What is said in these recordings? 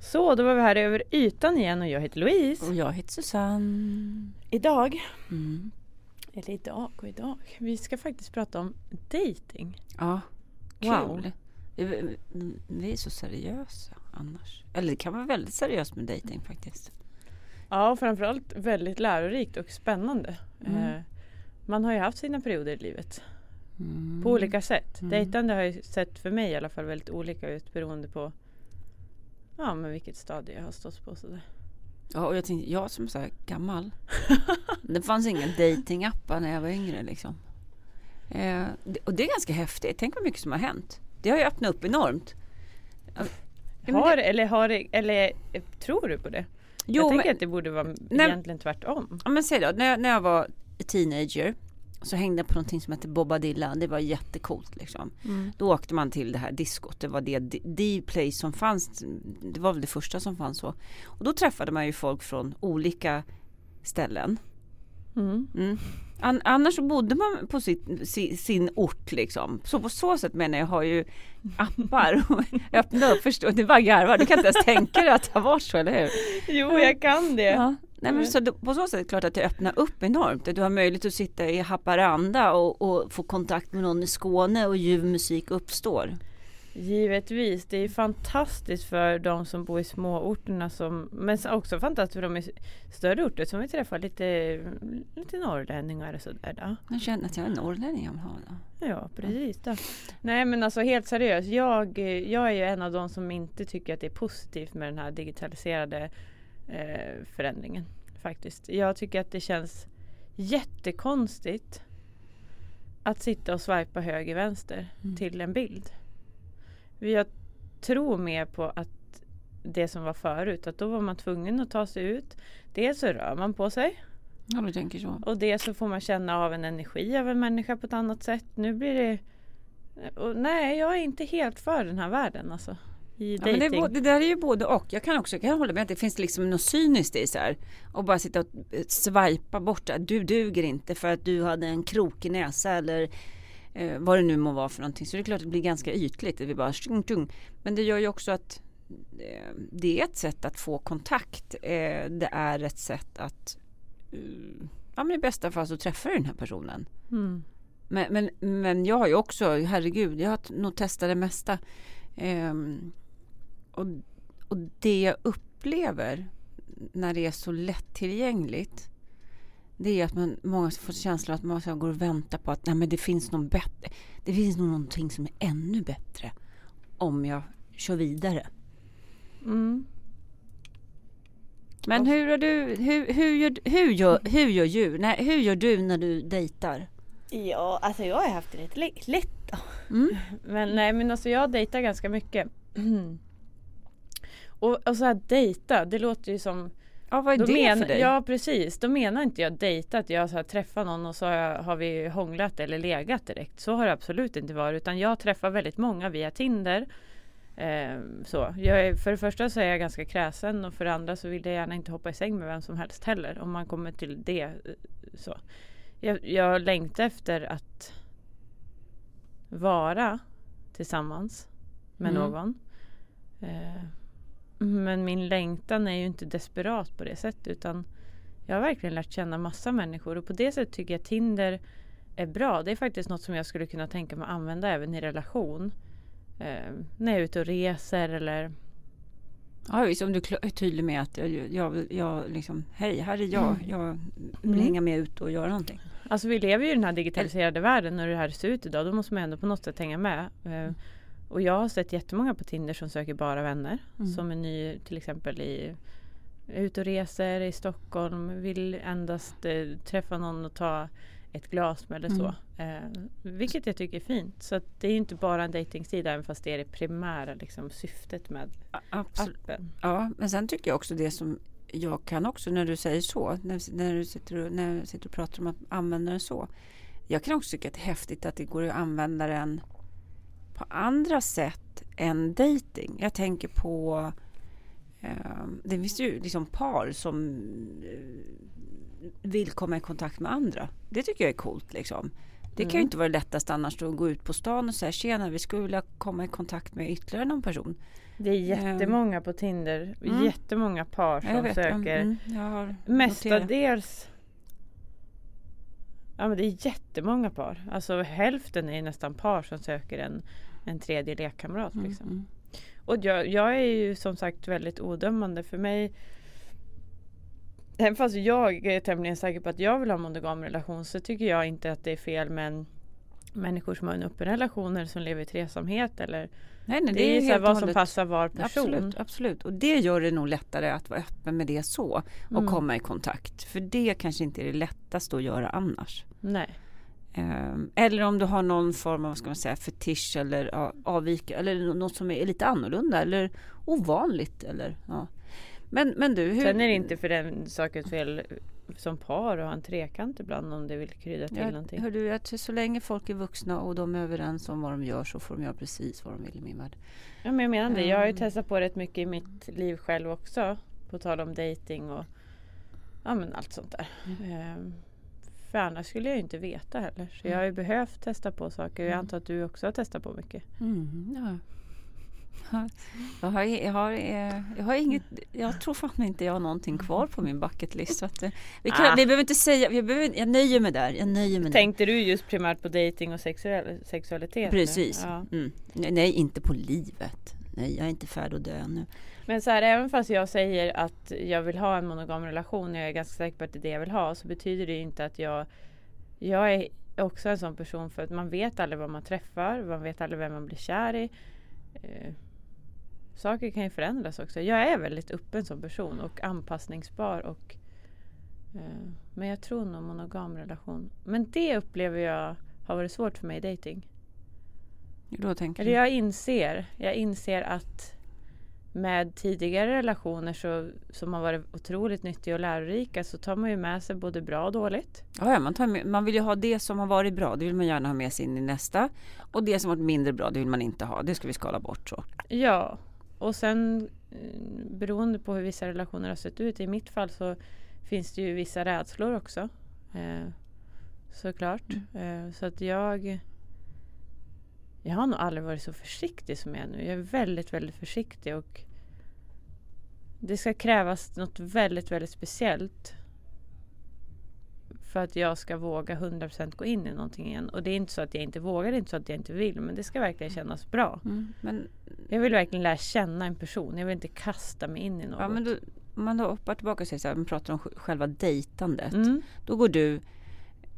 Så, då var vi här över ytan igen och jag heter Louise. Och jag heter Susanne. Idag, Mm. eller idag och idag, vi ska faktiskt prata om dating. Ja, kul. Wow. Vi, vi är så seriösa annars. Eller det kan vara väldigt seriöst med dating faktiskt. Ja, och framförallt väldigt lärorikt och spännande. Mm. Eh, man har ju haft sina perioder i livet Mm. på olika sätt. Mm. Dejtande har ju sett för mig i alla fall väldigt olika ut beroende på ja, men vilket stadie jag har stått på. Sådär. Ja, och jag tänkte, jag som är så här gammal. det fanns inga datingappar när jag var yngre liksom. Eh, och det är ganska häftigt. Tänk vad mycket som har hänt. Det har ju öppnat upp enormt. Har, det- eller, har, eller tror du på det? Jo, jag tänker men- att det borde vara Nej, egentligen tvärtom. Ja men säg då, när jag, när jag var teenager så hängde jag på någonting som hette Bobadilla. Det var jättecoolt liksom. Då åkte man till det här diskot. Det var det D-place som fanns. Det var väl det första som fanns så. Och då träffade man ju folk från olika ställen. Mm. Mm. An- annars så bodde man på sitt, si, sin ort liksom. Så på så sätt menar jag har ju appar och öppna upp. Förstå, det bara garvar. Du kan inte ens tänka dig att det varit så, eller hur? Jo, jag kan det. Ja. Nej, men så det, på så sätt är det klart att det öppnar upp enormt. Du har möjlighet att sitta i Haparanda och, och få kontakt med någon i Skåne och ljuv musik uppstår. Givetvis, det är fantastiskt för de som bor i småorterna som, men också fantastiskt för de i större orter som vi träffar lite, lite norrlänningar och sådär då. Jag känner att jag är norrlänning. ha det. Ja precis då. Nej men alltså helt seriöst, jag, jag är ju en av de som inte tycker att det är positivt med den här digitaliserade eh, förändringen. Faktiskt. Jag tycker att det känns jättekonstigt att sitta och swipa höger vänster Mm. till en bild. Jag tror mer på att det som var förut, att då var man tvungen att ta sig ut. Dels så rör man på sig Ja, du tänker så. och det så får man känna av en energi av en människa på ett annat sätt. Nu blir det... Och nej, jag är inte helt för den här världen alltså. I Ja, men det, bo- det där är ju både och. Jag kan också jag kan hålla med att det finns liksom något cyniskt i så här. Och bara sitta och eh, swipa bort att du duger inte för att du hade en krokig näsa eller eh, vad det nu må vara för någonting. Så det är klart att det blir ganska ytligt. Det blir bara stung, tung. Men det gör ju också att eh, det är ett sätt att få kontakt. Eh, det är ett sätt att eh, ja, men i bästa fall så träffar du den här personen. Mm. Men, men, men jag har ju också, herregud, jag har nog testat det mesta. Ehm, och, och det jag upplever när det är så lättillgängligt det är att man, många får känslan att man går och väntar på att nej, men det finns någon bättre. Det finns nog någonting som är ännu bättre om jag kör vidare. Mm. Men hur, är du, hur, hur, gör, hur, gör, hur, gör du, nej, hur gör du när du dejtar? Ja, alltså jag har haft det rätt lätt. Mm. Men nej, men alltså jag dejtar ganska mycket. Och, och så här dejta, det låter ju som Ja, vad är Då det men, för dig? Ja precis, då menar inte jag dejta att jag så här, träffar någon och så har, jag, har vi hånglat eller legat direkt. Så har det absolut inte varit utan jag träffar väldigt många via Tinder. Ehm, så. Jag är, för det första så är jag ganska kräsen och för det andra så vill jag gärna inte hoppa i säng med vem som helst heller om man kommer till det. eh, Så. Jag, jag längtar efter att vara tillsammans med Mm. någon. Eh, men min längtan är ju inte desperat på det sättet utan jag har verkligen lärt känna massa människor och på det sättet tycker jag Tinder är bra. Det är faktiskt något som jag skulle kunna tänka mig att använda även i relation. Eh, när jag är ute och reser eller Ja visst, om du är tydlig med att jag, jag, jag liksom, hej här är jag, jag vill Mm. hänga med ut och göra någonting. Alltså vi lever ju i den här digitaliserade världen och det här ser ut idag. Då måste man ändå på något sätt hänga med. Eh, och jag har sett jättemånga på Tinder som söker bara vänner. Mm. Som är ny till exempel i ut och reser i Stockholm. Vill endast eh, träffa någon och ta ett glas med eller så. Eh, vilket jag tycker är fint. Så att det är ju inte bara en dejtingsida även fast det är det primära liksom, syftet med Absolut. appen. Ja, men sen tycker jag också det som jag kan också när du säger så, när, när du sitter och, när du sitter och pratar om att använda den så. Jag kan också tycka att det är häftigt att det går att använda den på andra sätt än dating. Jag tänker på eh, det finns ju liksom par som eh, vill komma i kontakt med andra. Det tycker jag är coolt liksom. Det kan ju Mm. inte vara det lättaste annars att gå ut på stan och säga tjena vi skulle vilja komma i kontakt med ytterligare någon person. Det är jättemånga på Tinder. Mm. Jättemånga par som vet. söker. Mm. Mestadels Ja men det är jättemånga par. Alltså hälften är nästan par som söker en, en tredje lekkamrat. Mm, Liksom. mm. Och jag, jag är ju som sagt väldigt odömande. För mig Även fast jag är tämligen säker på att jag vill ha en monogam relation så tycker jag inte att det är fel med en, människor som har en öppen relation eller som lever i tresamhet. Eller, Nej, nej, det, är ju så vad som hållet- passar var person. Absolut, absolut. Och det gör det nog lättare att vara öppen med det så och Mm. komma i kontakt. För det kanske inte är det lättaste att göra annars. Nej. Ehm, eller om du har någon form av vad ska man säga, fetisch eller ja, avvika eller något som är lite annorlunda eller ovanligt. Eller, ja. men, men du, hur... Sen är det inte för den sakens fel som par att ha en trekant ibland om det vill krydda till Ja, någonting. hör du, att så länge folk är vuxna och de är överens om vad de gör så får de göra precis vad de vill i min värld. Ja, men jag menar det. Jag har ju Mm. testat på rätt mycket i mitt liv själv också. På tal om dating och ja, men allt sånt där. Mm. För annars skulle jag inte veta heller. Så jag har ju behövt testa på saker. Jag Mm. antar att du också har testat på mycket. Mm, ja. Ja, Jag har, jag, har, eh, jag har inget, jag tror fan inte jag har någonting kvar på min bucket list. Så att, eh, vi, kan, Ah. vi behöver inte säga, vi behöver, jag nöjer mig där. Jag nöjer mig Tänkte du just primärt på dating och sexuell, sexualitet? där. nu? Precis. Ja. Mm. Nej, inte på livet. Nej, jag är inte färdig att dö ännu. Men så här, även fast jag säger att jag vill ha en monogam relation och jag är ganska säker på att det är det jag vill ha så betyder det inte att jag Jag är också en sån person för att man vet aldrig vad man träffar, man vet aldrig vem man blir kär i. Eh, saker kan ju förändras också. Jag är väldigt öppen som person och anpassningsbar och eh, Men jag tror nog monogam relation. Men det upplever jag har varit svårt för mig i tänker Eller jag inser, jag inser att med tidigare relationer så, som har varit otroligt nyttiga och lärorika så tar man ju med sig både bra och dåligt. Ja, man, tar man vill ju ha det som har varit bra. Det vill man gärna ha med sig in i nästa. Och det som har varit mindre bra, det vill man inte ha. Det ska vi skala bort så. Ja, och sen eh, beroende på hur vissa relationer har sett ut. I mitt fall så finns det ju vissa rädslor också. Eh, såklart. Eh, så att jag jag har nog aldrig varit så försiktig som jag är nu. Jag är väldigt, väldigt försiktig och det ska krävas något väldigt, väldigt speciellt för att jag ska våga 100% gå in i någonting igen. Och det är inte så att jag inte vågar, det är inte så att jag inte vill, men det ska verkligen kännas bra. Mm. Men, Jag vill verkligen lära känna en person. Jag vill inte kasta mig in i något. ja, men då, om man då hoppar tillbaka och säger så här, man pratar om sj- själva dejtandet. mm, Då går du,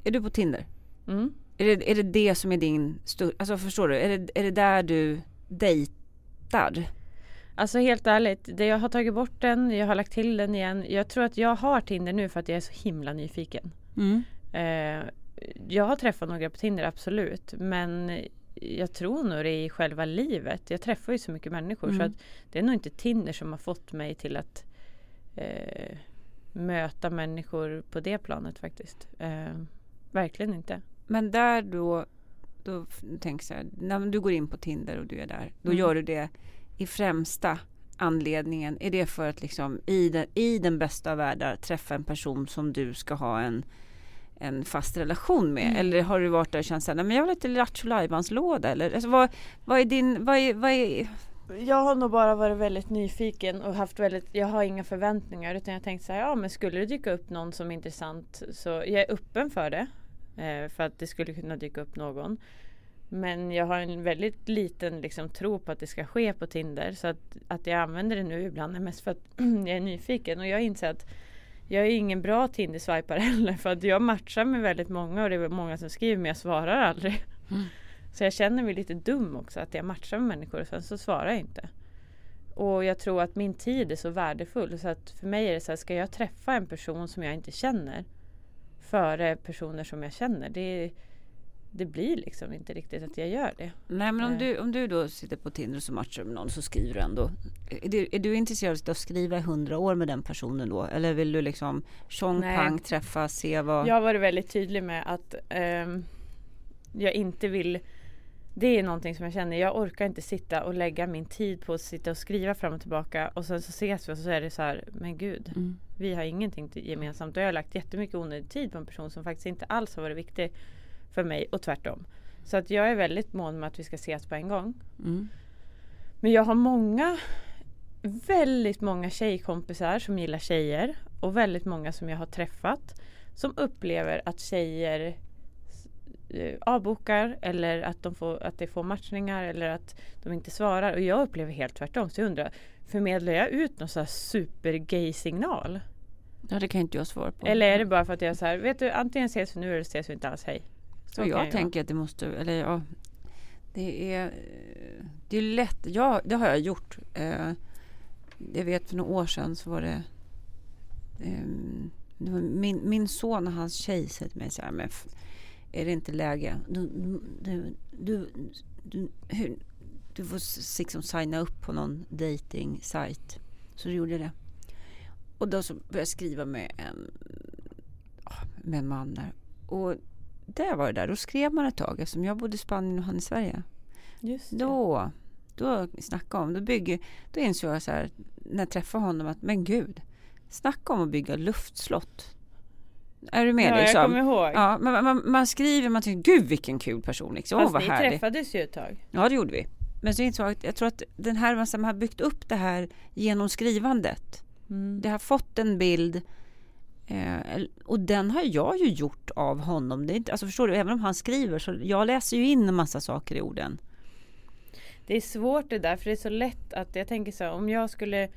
är du på Tinder? mm. Är det, är det det som är din alltså förstår du, är det, är det där du dejtar? Alltså helt ärligt, det jag har tagit bort den, jag har lagt till den igen. Jag tror att jag har Tinder nu för att jag är så himla nyfiken. Mm. Eh, jag har träffat några på Tinder, absolut. Men jag tror nog det i själva livet. Jag träffar ju så mycket människor så Mm. att det är nog inte Tinder som har fått mig till att eh, möta människor på det planet faktiskt. Eh, verkligen inte. Men där då, då f- tänk så här, när du går in på Tinder och du är där, då Mm. gör du det i främsta anledningen, är det för att liksom i den, i den bästa av världar träffa en person som du ska ha en en fast relation med? Mm. Eller har du varit där och känt såhär, men jag vill lite Lattjo eller alltså, vad, vad är din, vad är, vad är Jag har nog bara varit väldigt nyfiken och haft väldigt, jag har inga förväntningar utan jag tänkte så här, ja men skulle det dyka upp någon som är intressant så jag är öppen för det. Eh, för att det skulle kunna dyka upp någon. Men jag har en väldigt liten liksom, tro på att det ska ske på Tinder. Så att, att jag använder det nu ibland är mest för att jag är nyfiken. Och jag inser att jag är ingen bra Tinder-swipare heller. För att jag matchar med väldigt många och det är många som skriver men jag svarar aldrig. Mm. Så jag känner mig lite dum också att jag matchar med människor och sen så svarar jag inte. Och jag tror att min tid är så värdefull så att för mig är det så här, ska jag träffa en person som jag inte känner före personer som jag känner. Det, det blir liksom inte riktigt att jag gör det. Nej men om Eh. du, om du då sitter på Tinder och så matchar med någon så skriver du ändå. Är du, är du intresserad av att skriva i hundra år med den personen då? Eller vill du liksom tjong Nej. pang träffa, se vad? Jag har varit väldigt tydlig med att ehm, jag inte vill det är någonting som jag känner, jag orkar inte sitta och lägga min tid på att sitta och skriva fram och tillbaka och sen så ses vi och så är det så här, men gud, Mm. vi har ingenting gemensamt. Då har jag lagt jättemycket onödig tid på en person som faktiskt inte alls har varit viktig för mig och tvärtom. Så att jag är väldigt mån med att vi ska ses på en gång. Mm. Men jag har många, väldigt många tjejkompisar som gillar tjejer och väldigt många som jag har träffat som upplever att tjejer eh, avbokar eller att, de får, att det får matchningar eller att de inte svarar. Och jag upplever helt tvärtom. Så jag undrar, förmedlar jag ut någon sån här super signal? Ja det kan inte jag svara på. Eller är det bara för att jag så här, vet du antingen ses vi nu eller ses vi inte alls, hej. Så jag ju tänker att det måste, eller ja, det är, det är lätt. Ja, det har jag gjort. Eh, Jag vet för några år sedan så var det, var min, min son och hans tjej sa till mig så här, men är det inte läge? Du, du, du, du, hur, du får liksom signa upp på någon dating sajt. Så då gjorde det. Och då så började jag skriva med en, ja, med en man där. Och där var det där. Då skrev man ett tag eftersom jag bodde i Spanien och han i Sverige. Då, då snacka om, då bygger, då insåg jag så här när jag träffade honom att men gud, snacka om att bygga luftslott. Är du med ja, liksom? jag kommer ihåg. Ja, man, man, man skriver, man tänker gud vilken kul person liksom. Fast vad ni härlig. träffades ju ett tag. Ja det gjorde vi. Men så insåg jag att jag tror att den här, man man har byggt upp det här genom skrivandet. Mm. Det har fått en bild eh, och den har jag ju gjort av honom. Det är inte, alltså förstår du, även om han skriver så jag läser ju in en massa saker i orden. Det är svårt det där för det är så lätt att jag tänker så här, om jag skulle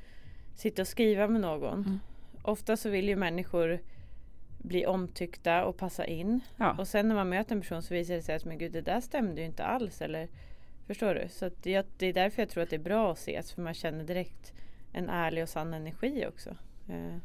sitta och skriva med någon. Mm. Ofta så vill ju människor bli omtyckta och passa in. Ja. Och sen när man möter en person så visar det sig att men gud det där stämde ju inte alls. Eller, förstår du? Så jag, det är därför jag tror att det är bra att ses. För man känner direkt en ärlig och sann energi också. Eh,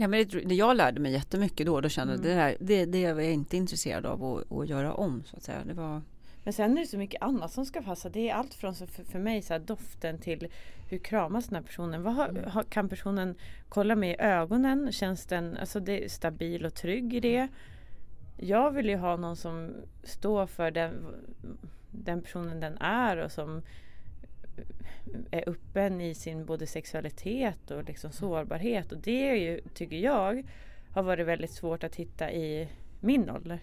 Ja, men det, det jag lärde mig jättemycket då. Då kände jag Mm. det, det, det var jag inte intresserad av att, att göra om. Så att säga. Det var, Men sen är det så mycket annat som ska passa. Det är allt från så för, för mig så här, doften till hur kramas den här personen. Vad har, har, kan personen kolla mig i ögonen? Känns den alltså det är stabil och trygg i det? Jag vill ju ha någon som står för den, den personen den är och som är öppen i sin både sexualitet och liksom sårbarhet. Och det är ju, tycker jag, har varit väldigt svårt att hitta i min ålder.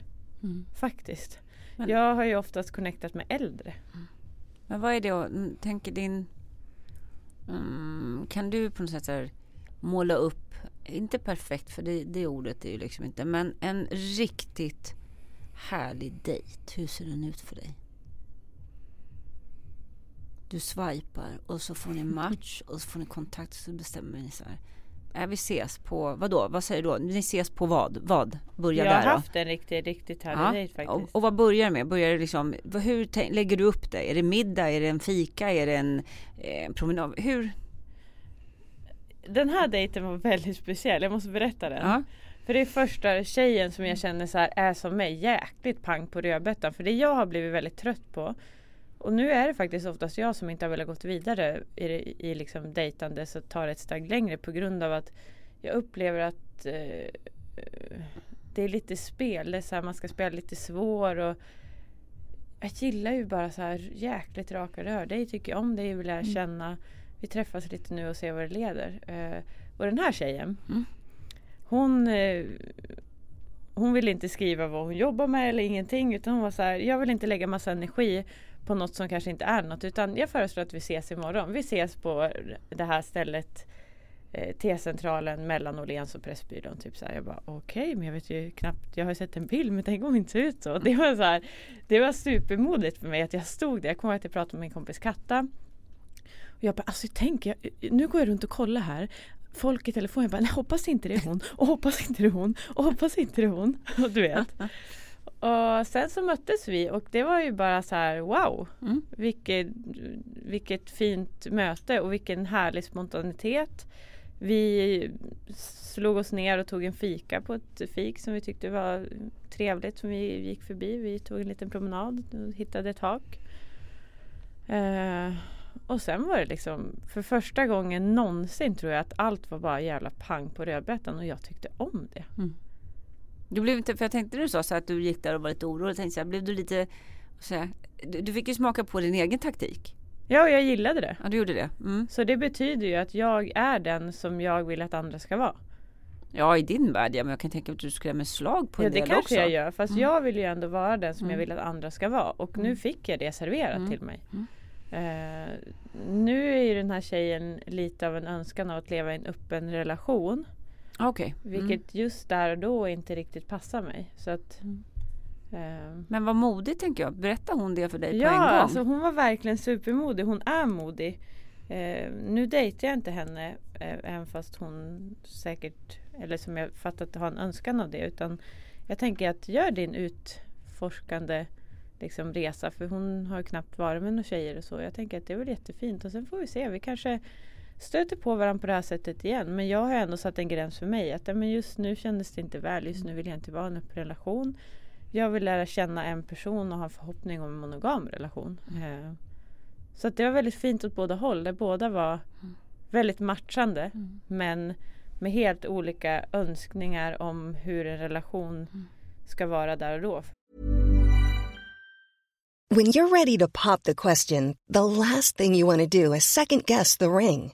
Faktiskt. Men- jag har ju oftast connectat med äldre. men vad är det, och, mm, tänker din... Mm, kan du på något sätt här, måla upp, inte perfekt för det, det ordet är ju liksom inte, men en riktigt härlig dejt. Hur ser den ut för dig? Du swipar och så får ni match och så får ni kontakt och så bestämmer ni så här. Äh, vi ses på, vadå, vad säger du då? Ni ses på vad? Vad? Börja jag har där då? haft en riktigt, riktigt härlig och, faktiskt. och vad börjar det med? Börjar det liksom, vad- hur lägger du upp det? Är det middag? Är det en fika? Är det en eh, promenad? Hur? Den här dejten var väldigt speciell, jag måste berätta den. Ja. För det är första tjejen som jag känner så här är som mig jäkligt pang på rödbetan. För det jag har blivit väldigt trött på. Och nu är det faktiskt oftast jag som inte har velat gått vidare i, det- i liksom dejtande så tar det ett steg längre på grund av att jag upplever att eh, det är lite spel. Det är så här, man ska spela lite svår och jag gillar ju bara så här jäkligt raka rör. Dig tycker jag om, dig vill jag känna. Vi träffas lite nu och ser vad det leder. Eh, och den här tjejen Mm. hon, eh, hon ville inte skriva vad hon jobbar med eller ingenting utan hon var så här, jag vill inte lägga massa energi på något som kanske inte är något utan jag föreslår att vi ses imorgon. Vi ses på det här stället eh, T-centralen mellan Åhléns och Pressbyrån. Typ så här. Jag bara okej okay, men jag vet ju knappt, jag har ju sett en bild men tänk om det inte ser ut så. Det var så här, det var supermodigt för mig att jag stod där. Jag kommer ihåg att jag pratade med min kompis Katta. Och jag bara alltså tänk, jag, nu går jag runt och kollar här folk i telefonen Jag bara, nej hoppas inte det är hon och hoppas inte det är hon och hoppas inte det är hon. Och du vet. Och sen så möttes vi och det var ju bara så här wow. Mm. Vilket, vilket fint möte och vilken härlig spontanitet. Vi slog oss ner och tog en fika på ett fik som vi tyckte var trevligt som vi gick förbi. Vi tog en liten promenad och hittade ett hak. Uh, och sen var det liksom för första gången någonsin tror jag att allt var bara jävla pang på rödbetan och jag tyckte om det. Mm. Du blev inte, för jag tänkte du sa så att du gick där och var lite orolig. Tänkte så här, blev du lite, så här, du, du, fick ju smaka på din egen taktik. Ja, och jag gillade det. Ja, du gjorde det. Mm. Så det betyder ju att jag är den som jag vill att andra ska vara. Ja, i din värld ja, men jag kan tänka mig att du skrämmer slag på ja, en del också. Ja, det kanske jag gör. Fast mm. jag vill ju ändå vara den som mm. jag vill att andra ska vara. Och nu mm. fick jag det serverat mm. till mig. Uh, nu är ju den här tjejen lite av en önskan av att leva i en öppen relation. Okay. Mm. Vilket just där och då inte riktigt passar mig. Så att, mm. uh, Men vad modigt tänker jag. Berättar hon det för dig ja, på en gång? Ja, alltså hon var verkligen supermodig. Hon är modig. Uh, nu dejtar jag inte henne även fast hon säkert, eller som jag fattat har en önskan av det. Utan jag tänker att gör din utforskande liksom resa för hon har knappt varit med några tjejer och så. Jag tänker att det är väl jättefint och sen får vi se. Vi kanske stöter på varandra på det här sättet igen. Men jag har ändå satt en gräns för mig. Att men just nu kändes det inte väl. Just nu vill jag inte vara i en öppen relation. Jag vill lära känna en person och ha en förhoppning om en monogam relation. Mm. Så att det var väldigt fint åt båda håll. Där båda var mm. väldigt matchande. Mm. Men med helt olika önskningar om hur en relation mm. ska vara där och då. When you're ready to pop the question, the last thing you want to do is second guess the ring.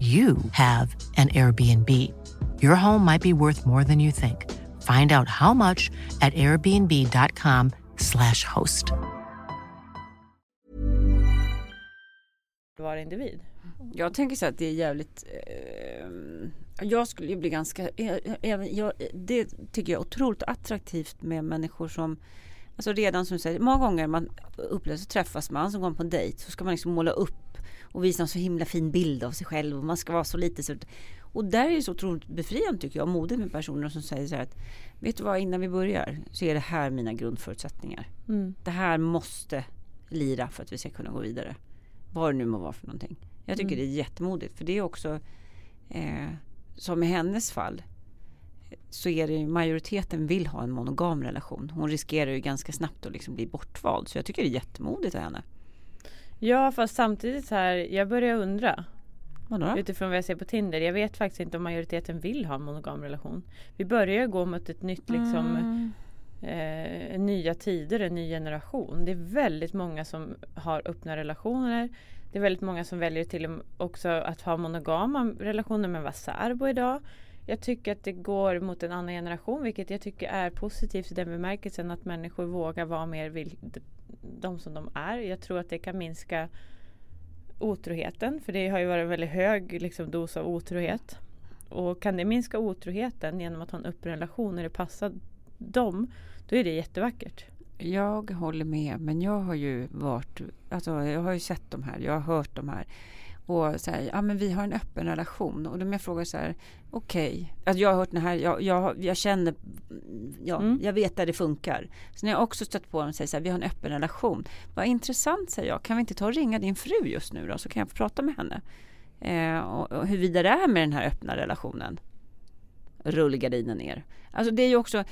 you have an Airbnb. Your home might be worth more than you think. Find out how much at airbnb.com slash host. Var individ. Jag tänker så att det är jävligt... Eh, jag skulle ju bli ganska... Även, jag, det tycker jag är otroligt attraktivt med människor som... Alltså redan som du säger, många gånger man upplever så träffas man, så går på en dejt så ska man liksom måla upp och visa en så himla fin bild av sig själv och man ska vara så lite så. Och där är det så otroligt befriande tycker jag, modigt med personer som säger så här att vet du vad, innan vi börjar så är det här mina grundförutsättningar. Mm. Det här måste lira för att vi ska kunna gå vidare. Vad det nu må vara för någonting. Jag tycker mm. det är jättemodigt för det är också eh, som i hennes fall så är det majoriteten vill ha en monogam relation. Hon riskerar ju ganska snabbt att liksom bli bortvald. Så jag tycker det är jättemodigt av henne. Ja fast samtidigt så här, jag börjar undra. Vadå? Utifrån vad jag ser på Tinder. Jag vet faktiskt inte om majoriteten vill ha en monogam relation. Vi börjar ju gå mot ett nytt liksom mm. eh, nya tider, en ny generation. Det är väldigt många som har öppna relationer. Det är väldigt många som väljer till också att ha monogama relationer med vara särbo idag. Jag tycker att det går mot en annan generation vilket jag tycker är positivt i den bemärkelsen att människor vågar vara mer vill, de som de är. Jag tror att det kan minska otroheten för det har ju varit en väldigt hög liksom, dos av otrohet. Och kan det minska otroheten genom att ha en öppen relation när det passar dem, då är det jättevackert. Jag håller med, men jag har ju varit, alltså jag har ju sett de här, jag har hört de här och säger ja men vi har en öppen relation och då jag frågar så här okej, okay. alltså jag har hört den här, jag, jag, jag känner, ja, mm. jag vet där det funkar. Sen har jag också stött på dem och säger så här, vi har en öppen relation. Vad intressant säger jag, kan vi inte ta och ringa din fru just nu då så kan jag få prata med henne. Eh, och, och huruvida det är med den här öppna relationen. Rullgardinen ner. Alltså det är ju också,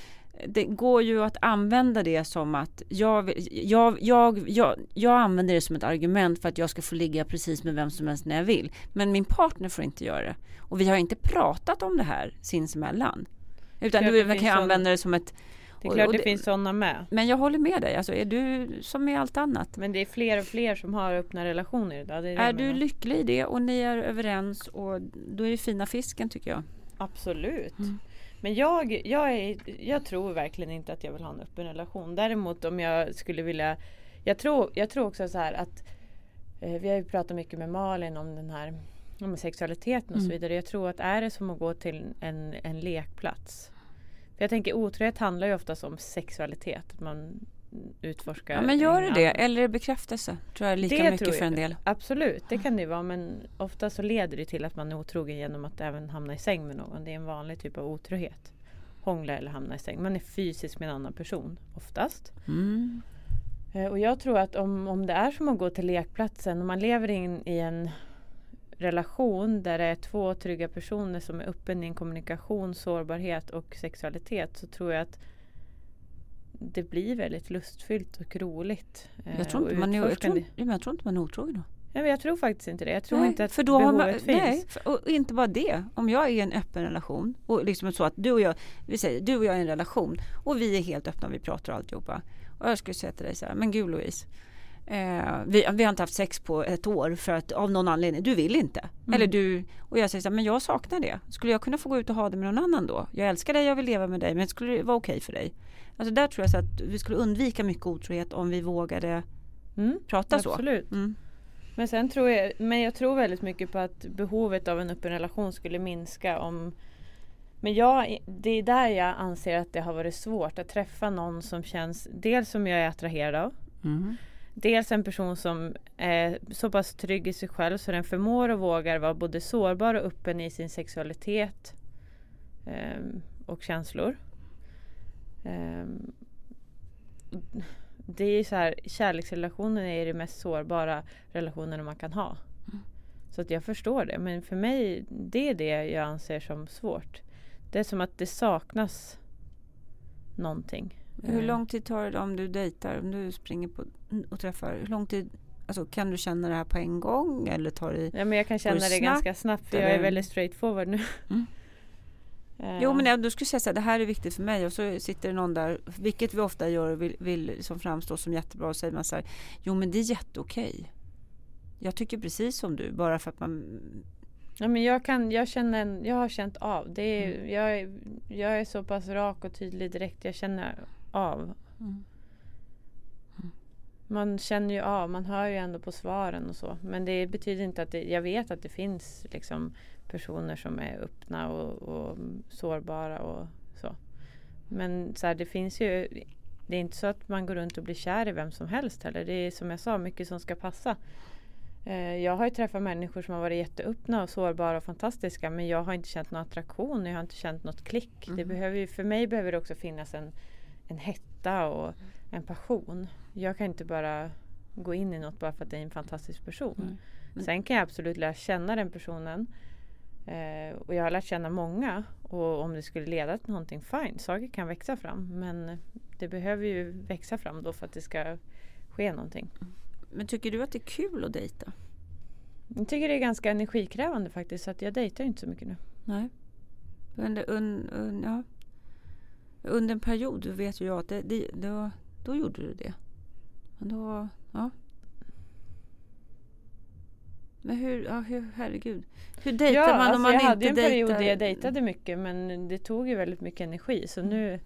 det går ju att använda det som att jag, jag, jag, jag, jag använder det som ett argument för att jag ska få ligga precis med vem som helst när jag vill. Men min partner får inte göra det. Och vi har inte pratat om det här sinsemellan. Utan du kan jag använda det som ett det är klart det, det, finns sådana med. Men jag håller med dig. Alltså är du som med allt annat. Men det är fler och fler som har öppna relationer idag. är, är du lycklig i det och ni är överens och då är det fina fisken tycker jag. Absolut. Mm. Men jag, jag, är, jag tror verkligen inte att jag vill ha en öppen relation. Däremot om jag skulle vilja Jag tror, jag tror också så här att eh, Vi har ju pratat mycket med Malin om den här om sexualiteten och mm. så vidare. Jag tror att är det som att gå till en, en lekplats. För jag tänker otrohet handlar ju oftast om sexualitet. Man utforska. Ja, men gör det det? Eller bekräftelse? Tror jag lika det mycket för en del. Absolut, det kan det vara. Men ofta så leder det till att man är otrogen genom att även hamna i säng med någon. Det är en vanlig typ av otrohet. Hångla eller hamna i säng. Man är fysisk med en annan person oftast. Mm. Eh, och jag tror att om, om det är som att gå till lekplatsen och man lever in i en relation där det är två trygga personer som är öppen i en kommunikation, sårbarhet och sexualitet så tror jag att det blir väldigt lustfyllt och roligt. Jag eh, tror inte, man är, jag tror, jag tror inte man är otrogen då. Ja, jag tror faktiskt inte det. Jag tror nej, inte att för då behovet man, finns. Nej, och inte bara det. Om jag är i en öppen relation och liksom så att du och jag, vi säger du och jag är i en relation och vi är helt öppna, vi pratar och alltihopa. Och jag skulle säga till dig så här, men gud Louise. Eh, vi, vi, har inte haft sex på ett år för att av någon anledning, du vill inte. Mm. Eller du, och jag säger så här, men jag saknar det. Skulle jag kunna få gå ut och ha det med någon annan då? Jag älskar dig, jag vill leva med dig, men skulle det vara okej okay för dig? Alltså där tror jag så att vi skulle undvika mycket otrohet om vi vågade mm, prata absolut. så. Mm. Men sen tror jag, men jag tror väldigt mycket på att behovet av en öppen relation skulle minska om men jag, det är där jag anser att det har varit svårt att träffa någon som känns dels som jag är attraherad av. Mm. Dels en person som är så pass trygg i sig själv så den förmår och vågar vara både sårbar och öppen i sin sexualitet eh, och känslor. Um, det är så här, kärleksrelationen är det mest sårbara relationen man kan ha. Mm. Så att jag förstår det. Men för mig, det är det jag anser som svårt. Det är som att det saknas någonting. Hur eh. lång tid tar det om du dejtar, om du springer på och träffar? Hur lång tid Alltså, kan du känna det här på en gång eller tar det Ja men jag kan känna det, det ganska snabbt för jag är väldigt straightforward nu. Mm. Eh. Jo men du skulle säga så här, det här är viktigt för mig och så sitter det någon där, vilket vi ofta gör och vill, vill liksom framstå som jättebra och säger man så här, jo men det är jätteokej. Jag tycker precis som du, bara för att man Ja, men jag, kan, jag, känner, jag har känt av. Det är, mm. jag, jag är så pass rak och tydlig direkt. Jag känner av. Mm. Man känner ju av, man hör ju ändå på svaren och så. Men det betyder inte att det, jag vet att det finns liksom personer som är öppna och, och sårbara och så. Men så här, det finns ju Det är inte så att man går runt och blir kär i vem som helst heller. Det är som jag sa, mycket som ska passa. Eh, jag har ju träffat människor som har varit jätteöppna och sårbara och fantastiska men jag har inte känt någon attraktion, jag har inte känt något klick. Mm. Det behöver ju, för mig behöver det också finnas en, en hetta och en passion. Jag kan inte bara gå in i något bara för att det är en fantastisk person. Mm. Sen kan jag absolut lära känna den personen Eh, och jag har lärt känna många och om det skulle leda till någonting, fine, saker kan växa fram. Men det behöver ju växa fram då för att det ska ske någonting. Men tycker du att det är kul att dejta? Jag tycker det är ganska energikrävande faktiskt så att jag dejtar inte så mycket nu. Nej. Un, un, un, ja. Under en period vet ju jag att det, det, då, då gjorde du det. Men då, ja. Men hur, ja, hur herregud. Hur dejtar ja, man alltså om man jag inte hade ju en dejtar? period där jag dejtade mycket men det tog ju väldigt mycket energi så nu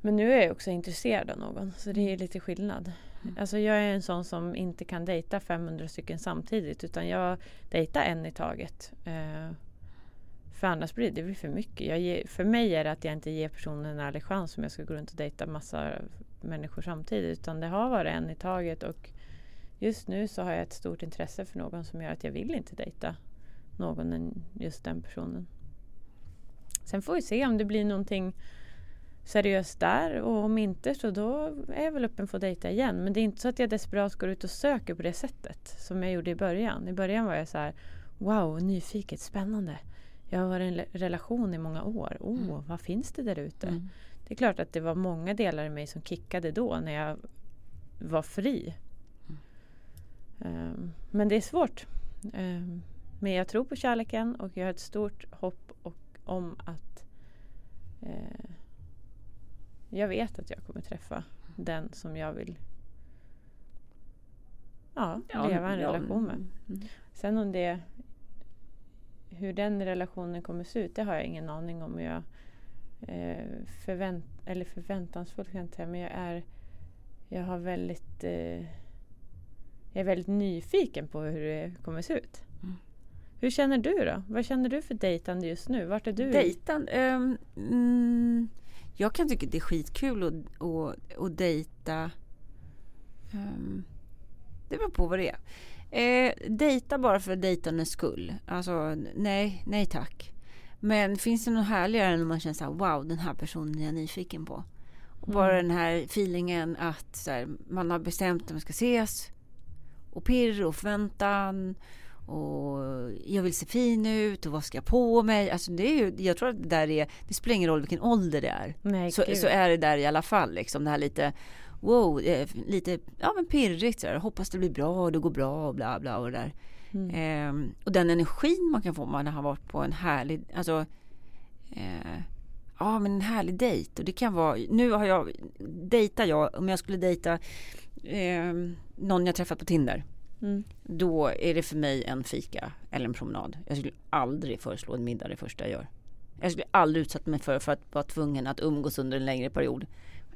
Men nu är jag också intresserad av någon så det är lite skillnad. Alltså jag är en sån som inte kan dejta 500 stycken samtidigt utan jag dejtar en i taget. Eh, för annars blir det, blir för mycket. Jag ger, för mig är det att jag inte ger personen en ärlig chans om jag ska gå runt och dejta massa människor samtidigt. Utan det har varit en i taget och just nu så har jag ett stort intresse för någon som gör att jag vill inte dejta någon än just den personen. Sen får vi se om det blir någonting seriöst där och om inte så då är jag väl öppen för att dejta igen. Men det är inte så att jag desperat går ut och söker på det sättet som jag gjorde i början. I början var jag så här Wow, nyfiket, spännande. Jag har varit i en relation i många år. Oh, vad finns det där ute? Mm. Det är klart att det var många delar i mig som kickade då när jag var fri. Ehm, men det är svårt. Ehm, men jag tror på kärleken och jag har ett stort hopp och, om att eh, jag vet att jag kommer träffa den som jag vill ja, Ja, leva en ja, relation med. mm. Sen om det hur den relationen kommer se ut, det har jag ingen aning om. Jag eh, förvänt, eller förväntansfull kan jag inte säga, men jag är jag har väldigt eh, jag är väldigt nyfiken på hur det kommer se ut. Mm. Hur känner du då? Vad känner du för dejtande just nu? Vart är du? Dejtan? ehm, mm, jag kan tycka det är skitkul att, att, att dejta. ehm, det beror på vad det är. Eh, dejta bara för dejtandets skull. Alltså nej, nej tack. Men finns det något härligare än om man känner så här, wow den här personen är jag nyfiken på. Och bara den här feelingen att så här, man har bestämt att man ska ses. Och pirr och förväntan. Och jag vill se fin ut och vad ska jag på mig? Alltså det är ju, jag tror att det där är, det spelar ingen roll vilken ålder det är. Nej, Så, så är det där i alla fall. Liksom, det här lite, wow, eh, lite ja, men pirrigt. Så där. Hoppas det blir bra och det går bra och bla bla och det där. Mm. Ehm, och den energin man kan få om man har varit på en härlig, alltså eh, ja men en härlig dejt. Och det kan vara, nu har jag, dejtar jag, om jag skulle dejta eh, någon jag träffat på Tinder. Mm. Då är det för mig en fika eller en promenad. Jag skulle aldrig föreslå en middag det första jag gör. Jag skulle aldrig utsätta mig för, för att vara tvungen att umgås under en längre period.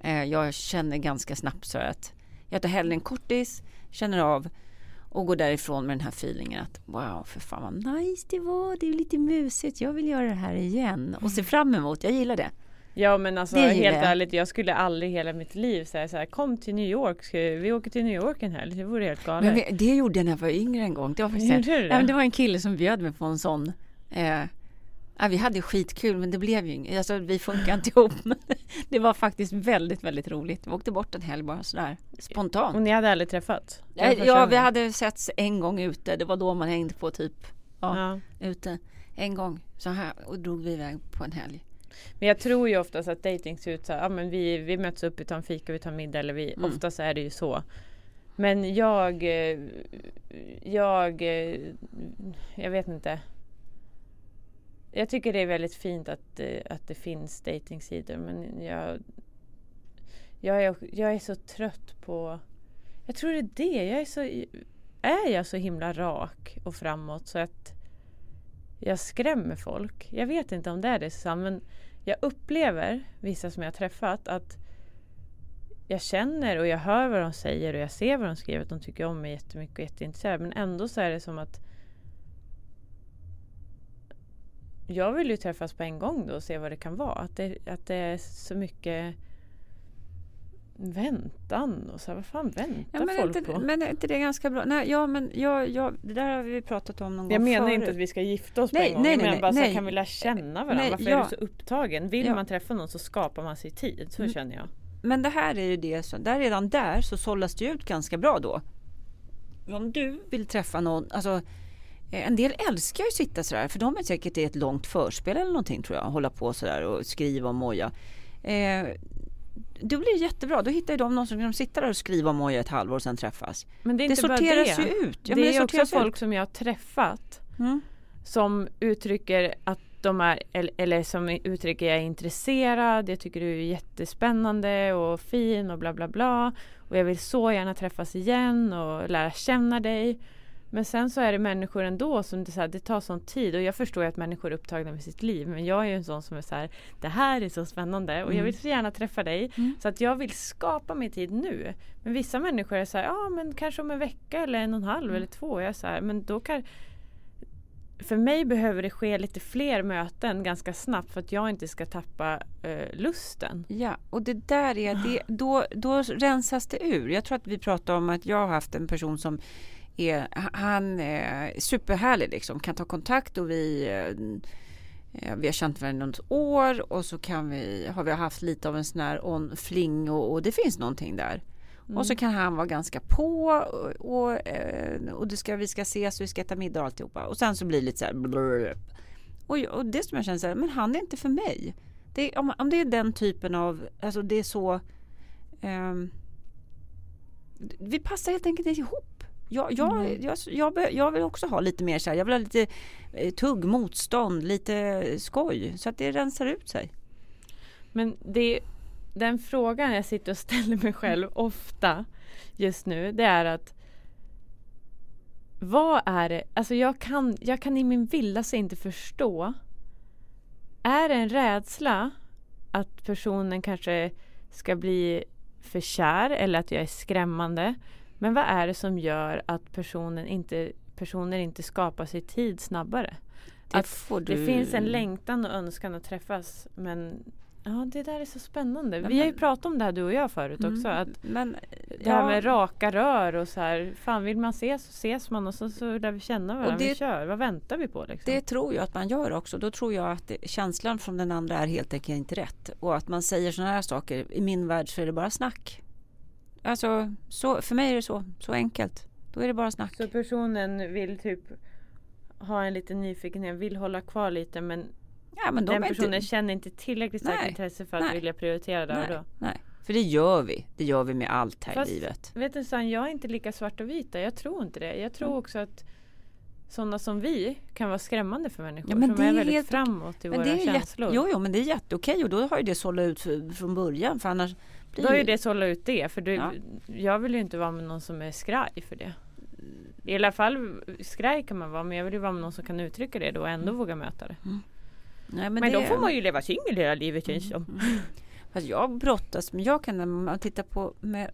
Eh, jag känner ganska snabbt så att jag tar hellre en kortis, känner av och går därifrån med den här feelingen att wow, för fan vad nice det var, det är lite mysigt, jag vill göra det här igen och se fram emot, jag gillar det. Ja men alltså helt jag. ärligt, jag skulle aldrig hela mitt liv säga så här, kom till New York, vi, åker till New York en helg, det vore helt galet. Men det gjorde jag när jag var yngre en gång. Det var, faktiskt en, det? ja, men det var en kille som bjöd mig på en sån. Eh, ja, vi hade skitkul men det blev ju inget. Alltså, vi funkar inte ihop. Det var faktiskt väldigt, väldigt roligt. Vi åkte bort en helg bara sådär spontant. Och ni hade aldrig var Ja, ja, vi hade setts en gång ute. Det var då man hängde på typ ja, Ja. ute en gång så här och drog vi iväg på en helg. Men jag tror ju oftast att dating ser ut så här, ja men vi, vi möts upp, vi tar en fika, vi tar middag eller vi, Mm. oftast är det ju så. Men jag, eh, jag, eh, jag vet inte. Jag tycker det är väldigt fint att, eh, att det finns datingsidor men jag, jag, är, jag är så trött på, jag tror det är det, jag är så, är jag så himla rak och framåt så att jag skrämmer folk. Jag vet inte om det är det Susanne, men jag upplever, vissa som jag har träffat, att jag känner och jag hör vad de säger och jag ser vad de skriver att de tycker om mig jättemycket och är jätteintresserade. Men ändå så är det som att jag vill ju träffas på en gång då och se vad det kan vara. Att det, att det är så mycket väntan och så här, vad fan väntar Ja, men, folk inte, på? men är inte det ganska bra? Nej, ja, men jag, jag, det där har vi pratat om någon Jag gång menar förut. inte att vi ska gifta oss Nej, på en gång. nej, jag nej, menar nej, bara så här, nej. kan vi lära känna varandra? Nej, Varför ja. är du så upptagen? Vill Ja. man träffa någon så skapar man sig tid. Så Mm. känner jag. Men det här är ju det, så där redan där så sållas det ut ganska bra då. Om du vill träffa någon, alltså en del älskar ju att sitta sådär för de är säkert i ett långt förspel eller någonting tror jag. Hålla på sådär och skriva och moja. Eh, då blir det jättebra. Då hittar ju de någon som kan sitta där och skriva och moja ett halvår och sen träffas. Men det är Det inte bara sorteras det. ju ut. Ja, det men är det också sorteras folk ut. som jag har träffat Mm. som uttrycker att de är, eller, eller som uttrycker jag är intresserad, jag tycker du är jättespännande och fin och bla bla bla. Och jag vill så gärna träffas igen och lära känna dig. Men sen så är det människor ändå som det, så här, det tar sån tid och jag förstår ju att människor är upptagna med sitt liv men jag är ju en sån som är så här Det här är så spännande och jag vill så gärna träffa dig så att jag vill skapa mig tid nu. Men vissa människor är så här, ja men kanske om en vecka eller en och en halv eller två. Jag är så här, men då kan för mig behöver det ske lite fler möten ganska snabbt för att jag inte ska tappa eh, lusten. Ja, och det där är, det, då, då rensas det ur. Jag tror att vi pratar om att jag har haft en person som är, han är superhärlig liksom, kan ta kontakt och vi eh, vi har känt varandra något år och så kan vi, har vi haft lite av en sån här on, fling och, och det finns någonting där. Och så kan han vara ganska på och, och, eh, och det ska, vi ska ses och vi ska äta middag och alltihopa. Och sen så blir det lite så här blur. Och, och det som jag känner så här, men han är inte för mig. Det, om, om det är den typen av, alltså det är så ehm, vi passar helt enkelt inte ihop. Jag, jag, jag, jag, be- jag vill också ha lite mer så här, jag vill ha lite eh, tugg, motstånd, lite skoj så att det rensar ut sig. Men det, den frågan jag sitter och ställer mig själv ofta just nu det är att vad är det, alltså jag kan, jag kan i min vildaste inte förstå är det en rädsla att personen kanske ska bli för kär eller att jag är skrämmande men vad är det som gör att personen inte, personer inte skapar sig tid snabbare? Det att får det du- finns en längtan och önskan att träffas men ja det där är så spännande. Ja, Vi har ju pratat om det här du och jag förut också. Mm, Att Men det här med raka rör och så här. Fan vill man ses så ses man och så, så lär vi känna varandra. det- vi kör. Vad väntar vi på liksom? Det tror jag att man gör också. Då tror jag att det, känslan från den andra är helt enkelt inte rätt. Och att man säger sådana här saker. I min värld så är det bara snack. Alltså, så, för mig är det så. Så enkelt. Då är det bara snack. Så personen vill typ ha en liten nyfikenhet, vill hålla kvar lite men Ja, men de den personen inte, känner inte tillräckligt starkt Nej, intresse för att nej, vilja prioritera och nej, då. nej. För det gör vi. Det gör vi med allt här Fast- i livet. Vet du Susanne, jag är inte lika svart och vita. Jag tror inte det. Jag tror Mm. också att sådana som vi kan vara skrämmande för människor Ja, men som det är är väldigt helt- framåt i Men våra det är känslor. jo, jo, men det är jätteokej och då har ju det sållat ut från början. För annars blir Då är det sålla ut det. För du, Ja. jag vill ju inte vara med någon som är skraj för det. I alla fall skraj kan man vara men jag vill ju vara med någon som kan uttrycka det då och ändå våga möta det. Nej, Men, det, då får man ju leva singel hela livet känns det som. Fast jag brottas, men jag kan när man tittar på med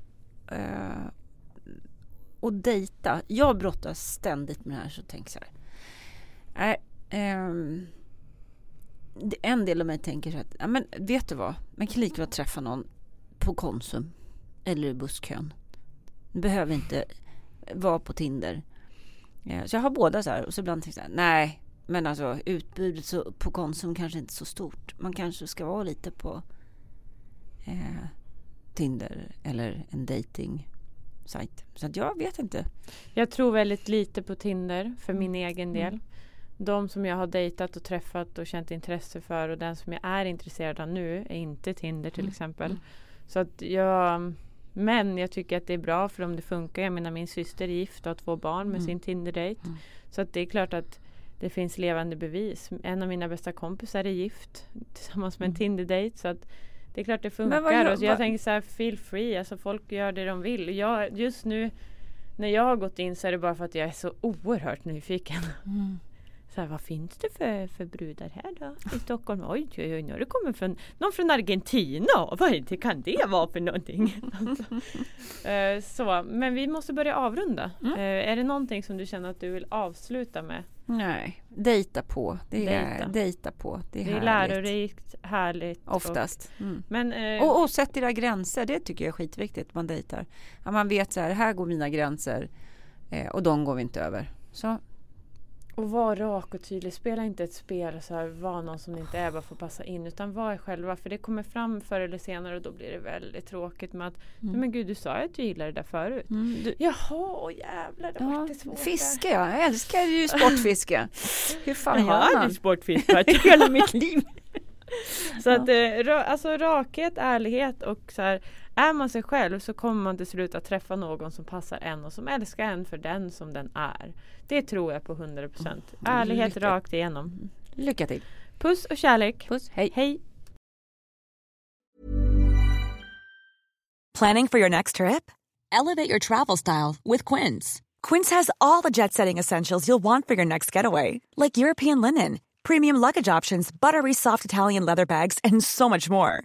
eh, och dejta. Jag brottas ständigt med det här så tänk så här. Ehm, det- en del av mig tänker så att, ja, men vet du vad? Man kan lika väl träffa någon på Konsum eller i busskön. Du behöver inte vara på Tinder. Eh, Så jag har båda så här och så ibland tänker jag så här, nej, men alltså utbudet så, på Konsum kanske inte är så stort. Man kanske ska vara lite på eh, Tinder eller en dating sajt. Så att jag vet inte. Jag tror väldigt lite på Tinder för min Mm. egen del. De som jag har dejtat och träffat och känt intresse för och den som jag är intresserad av nu är inte Tinder till Mm. exempel. Så att jag men jag tycker att det är bra för om det funkar. Jag menar min syster är gift och har två barn med Mm. sin Tinder-dejt. Mm. Så att det är klart att det finns levande bevis. En av mina bästa kompisar är gift tillsammans med en Mm. Tinder-dejt. Så att det är klart det Men vad funkar. gör- och jag vad- tänker så här, feel free. Alltså folk gör det de vill. Jag, just nu när jag har gått in så är det bara för att jag är så oerhört nyfiken. Så här, vad finns det för, för brudar här då i Stockholm? Oj, oj, oj, nu har det kommit från någon från Argentina. Vad det, kan det vara för någonting? eh, så, men vi måste börja avrunda. Mm. Eh, är det någonting som du känner att du vill avsluta med? Nej, dejta på. Det är, Dejta. dejta på. Det är, Det är härligt. lärorikt, härligt. och- Oftast. Mm. Men eh, Och, och sätt era gränser. Det tycker jag är skitviktigt. Man dejtar. Att man vet så här, här går mina gränser. Eh, och de går vi inte över. Så Och var rak och tydlig. Spela inte ett spel så här, var någon som inte är bara för att passa in. Utan var er själva. För det kommer fram förr eller senare och då blir det väldigt tråkigt med att Nej, men gud du sa ju att du gillade det där förut. mm, du, Jaha, åh jävlar det ja, vart svårt. fiske, ja. jag älskar ju sportfiske. Hur fan Jag har har man? aldrig sportfiskat hela mitt liv. Så att eh, ra, alltså rakhet, ärlighet och så här är man sig själv så kommer man till slut att träffa någon som passar en och som älskar en för den som den är. Det tror jag på 100%. Ärlighet Lycka. rakt igenom. Lycka till. Puss och kärlek. Puss, hej. Hej. Planning for your next trip? Elevate your travel style with Quince. Quince has all the jet setting essentials you'll want for your next getaway, like European linen, premium luggage options, buttery soft Italian leather bags, and so much more.